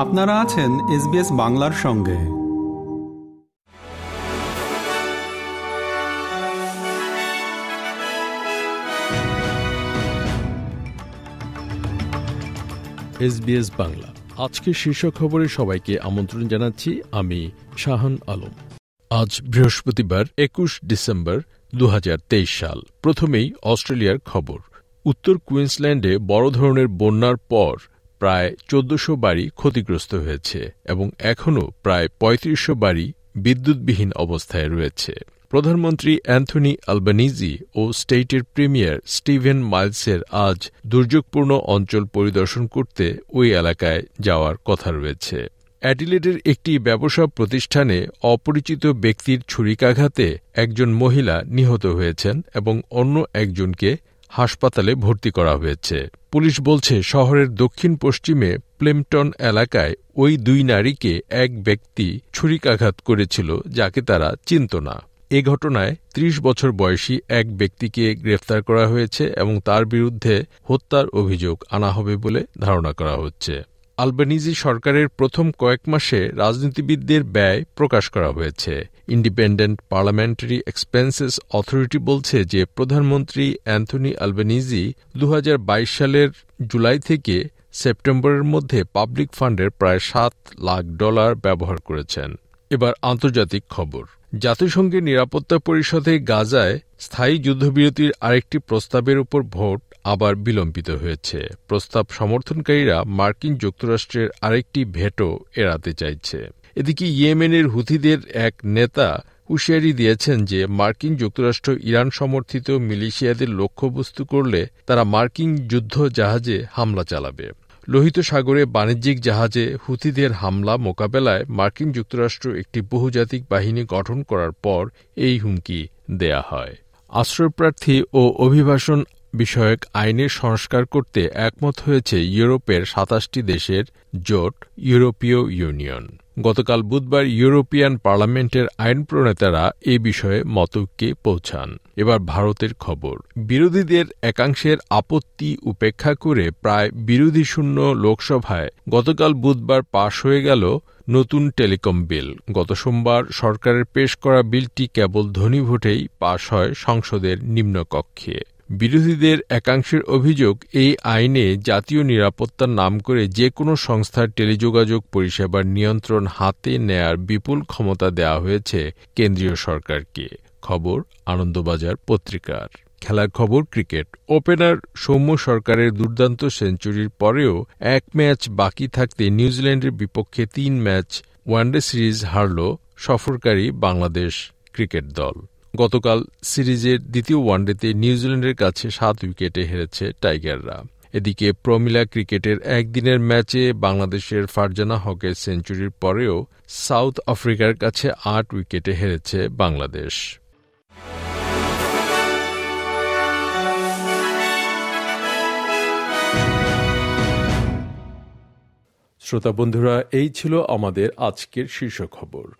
আপনারা আছেন এসবিএস বাংলার সঙ্গে। এসবিএস বাংলা। আজকে শীর্ষ খবরে সবাইকে আমন্ত্রণ জানাচ্ছি আমি শাহান আলম। আজ বৃহস্পতিবার একুশ ডিসেম্বর দু হাজার তেইশ সাল। প্রথমেই অস্ট্রেলিয়ার খবর। উত্তর কুইন্সল্যান্ডে বড় ধরনের বন্যার পর প্রায় চোদ্দশো বাড়ি ক্ষতিগ্রস্ত হয়েছে এবং এখনও প্রায় পঁয়ত্রিশশো বাড়ি বিদ্যুৎবিহীন অবস্থায় রয়েছে। প্রধানমন্ত্রী অ্যান্থনি আলবানিজি ও স্টেটের প্রিমিয়ার স্টিভেন মাইলসের আজ দুর্যোগপূর্ণ অঞ্চল পরিদর্শন করতে ওই এলাকায় যাওয়ার কথা রয়েছে। অ্যাডিলেডের একটি ব্যবসা প্রতিষ্ঠানে অপরিচিত ব্যক্তির ছুরিকাঘাতে একজন মহিলা নিহত হয়েছেন এবং অন্য একজনকে হাসপাতালে ভর্তি করা হয়েছে। পুলিশ বলছে, শহরের দক্ষিণ পশ্চিমে প্লেমটন এলাকায় ওই দুই নারীকে এক ব্যক্তি ছুরিকাঘাত করেছিল, যাকে তারা চিনত না। এ ঘটনায় ৩০ বছর বয়সী এক ব্যক্তিকে গ্রেফতার করা হয়েছে এবং তার বিরুদ্ধে হত্যার অভিযোগ আনা হবে বলে ধারণা করা হচ্ছে। আলবানিজি সরকারের প্রথম কয়েক মাসে রাজনীতিবিদদের ব্যয় প্রকাশ করা হয়েছে। ইন্ডিপেন্ডেন্ট পার্লামেন্টারি এক্সপেন্সেস অথরিটি বলছে যে প্রধানমন্ত্রী অ্যান্থনি আলবানিজি দু সালের জুলাই থেকে সেপ্টেম্বরের মধ্যে পাবলিক ফান্ডের প্রায় সাত লাখ ডলার ব্যবহার করেছেন। এবার আন্তর্জাতিক খবর। জাতিসংঘের নিরাপত্তা পরিষদে গাজায় স্থায়ী যুদ্ধবিরতির আরেকটি প্রস্তাবের উপর ভোট আবার বিলম্বিত হয়েছে। প্রস্তাব সমর্থনকারীরা মার্কিন যুক্তরাষ্ট্রের আরেকটি ভেটো এড়াতে চাইছে। এদিকে ইয়েমেনের হুথিদের এক নেতা হুঁশিয়ারি দিয়েছেন যে মার্কিন যুক্তরাষ্ট্র ইরান সমর্থিত মিলিশিয়াদের লক্ষ্যবস্তু করলে তারা মার্কিন যুদ্ধ জাহাজে হামলা চালাবে। লোহিত সাগরে বাণিজ্যিক জাহাজে হুথিদের হামলা মোকাবেলায় মার্কিন যুক্তরাষ্ট্র একটি বহুজাতিক বাহিনী গঠন করার পর এই হুমকি দেয়া হয়। আশ্রয়প্রার্থী ও অভিবাসন বিষয়ক আইনের সংস্কার করতে একমত হয়েছে ইউরোপের সাতাশটি দেশের জোট, ইউরোপীয় ইউনিয়ন। গতকাল বুধবার ইউরোপিয়ান পার্লামেন্টের আইন প্রণেতারা এ বিষয়ে মতকে পৌঁছান। এবার ভারতের খবর। বিরোধীদের একাংশের আপত্তি উপেক্ষা করে প্রায় বিরোধী শূন্য লোকসভায় গতকাল বুধবার পাশ হয়ে গেল নতুন টেলিকম বিল। গত সোমবার সরকারের পেশ করা বিলটি কেবল ধ্বনি ভোটেই পাশ হয় সংসদের নিম্নকক্ষে। বিরোধীদের একাংশের অভিযোগ এই আইনে জাতীয় নিরাপত্তার নাম করে যে কোনো সংস্থার টেলিযোগাযোগ পরিষেবার নিয়ন্ত্রণ হাতে নেয়ার বিপুল ক্ষমতা দেওয়া হয়েছে কেন্দ্রীয় সরকারকে। খবর, আনন্দবাজার পত্রিকার। খেলার খবর, ক্রিকেট। ওপেনার সৌম্য সরকারের দুর্দান্ত সেঞ্চুরির পরেও এক ম্যাচ বাকি থাকতে নিউজিল্যান্ডের বিপক্ষে তিন ম্যাচ ওয়ানডে সিরিজ হারল সফরকারী বাংলাদেশ ক্রিকেট দল। গতকাল সিরিজের দ্বিতীয় ওয়ানডেতে নিউজিল্যান্ডের কাছে সাত উইকেটে হেরেছে টাইগাররা। এদিকে প্রমিলা ক্রিকেটের একদিনের ম্যাচে বাংলাদেশের ফারজানা হকের সেঞ্চুরির পরেও সাউথ আফ্রিকার কাছে আট উইকেটে হেরেছে বাংলাদেশ। শ্রোতা বন্ধুরা, এই ছিল আমাদের আজকের শীর্ষ খবর।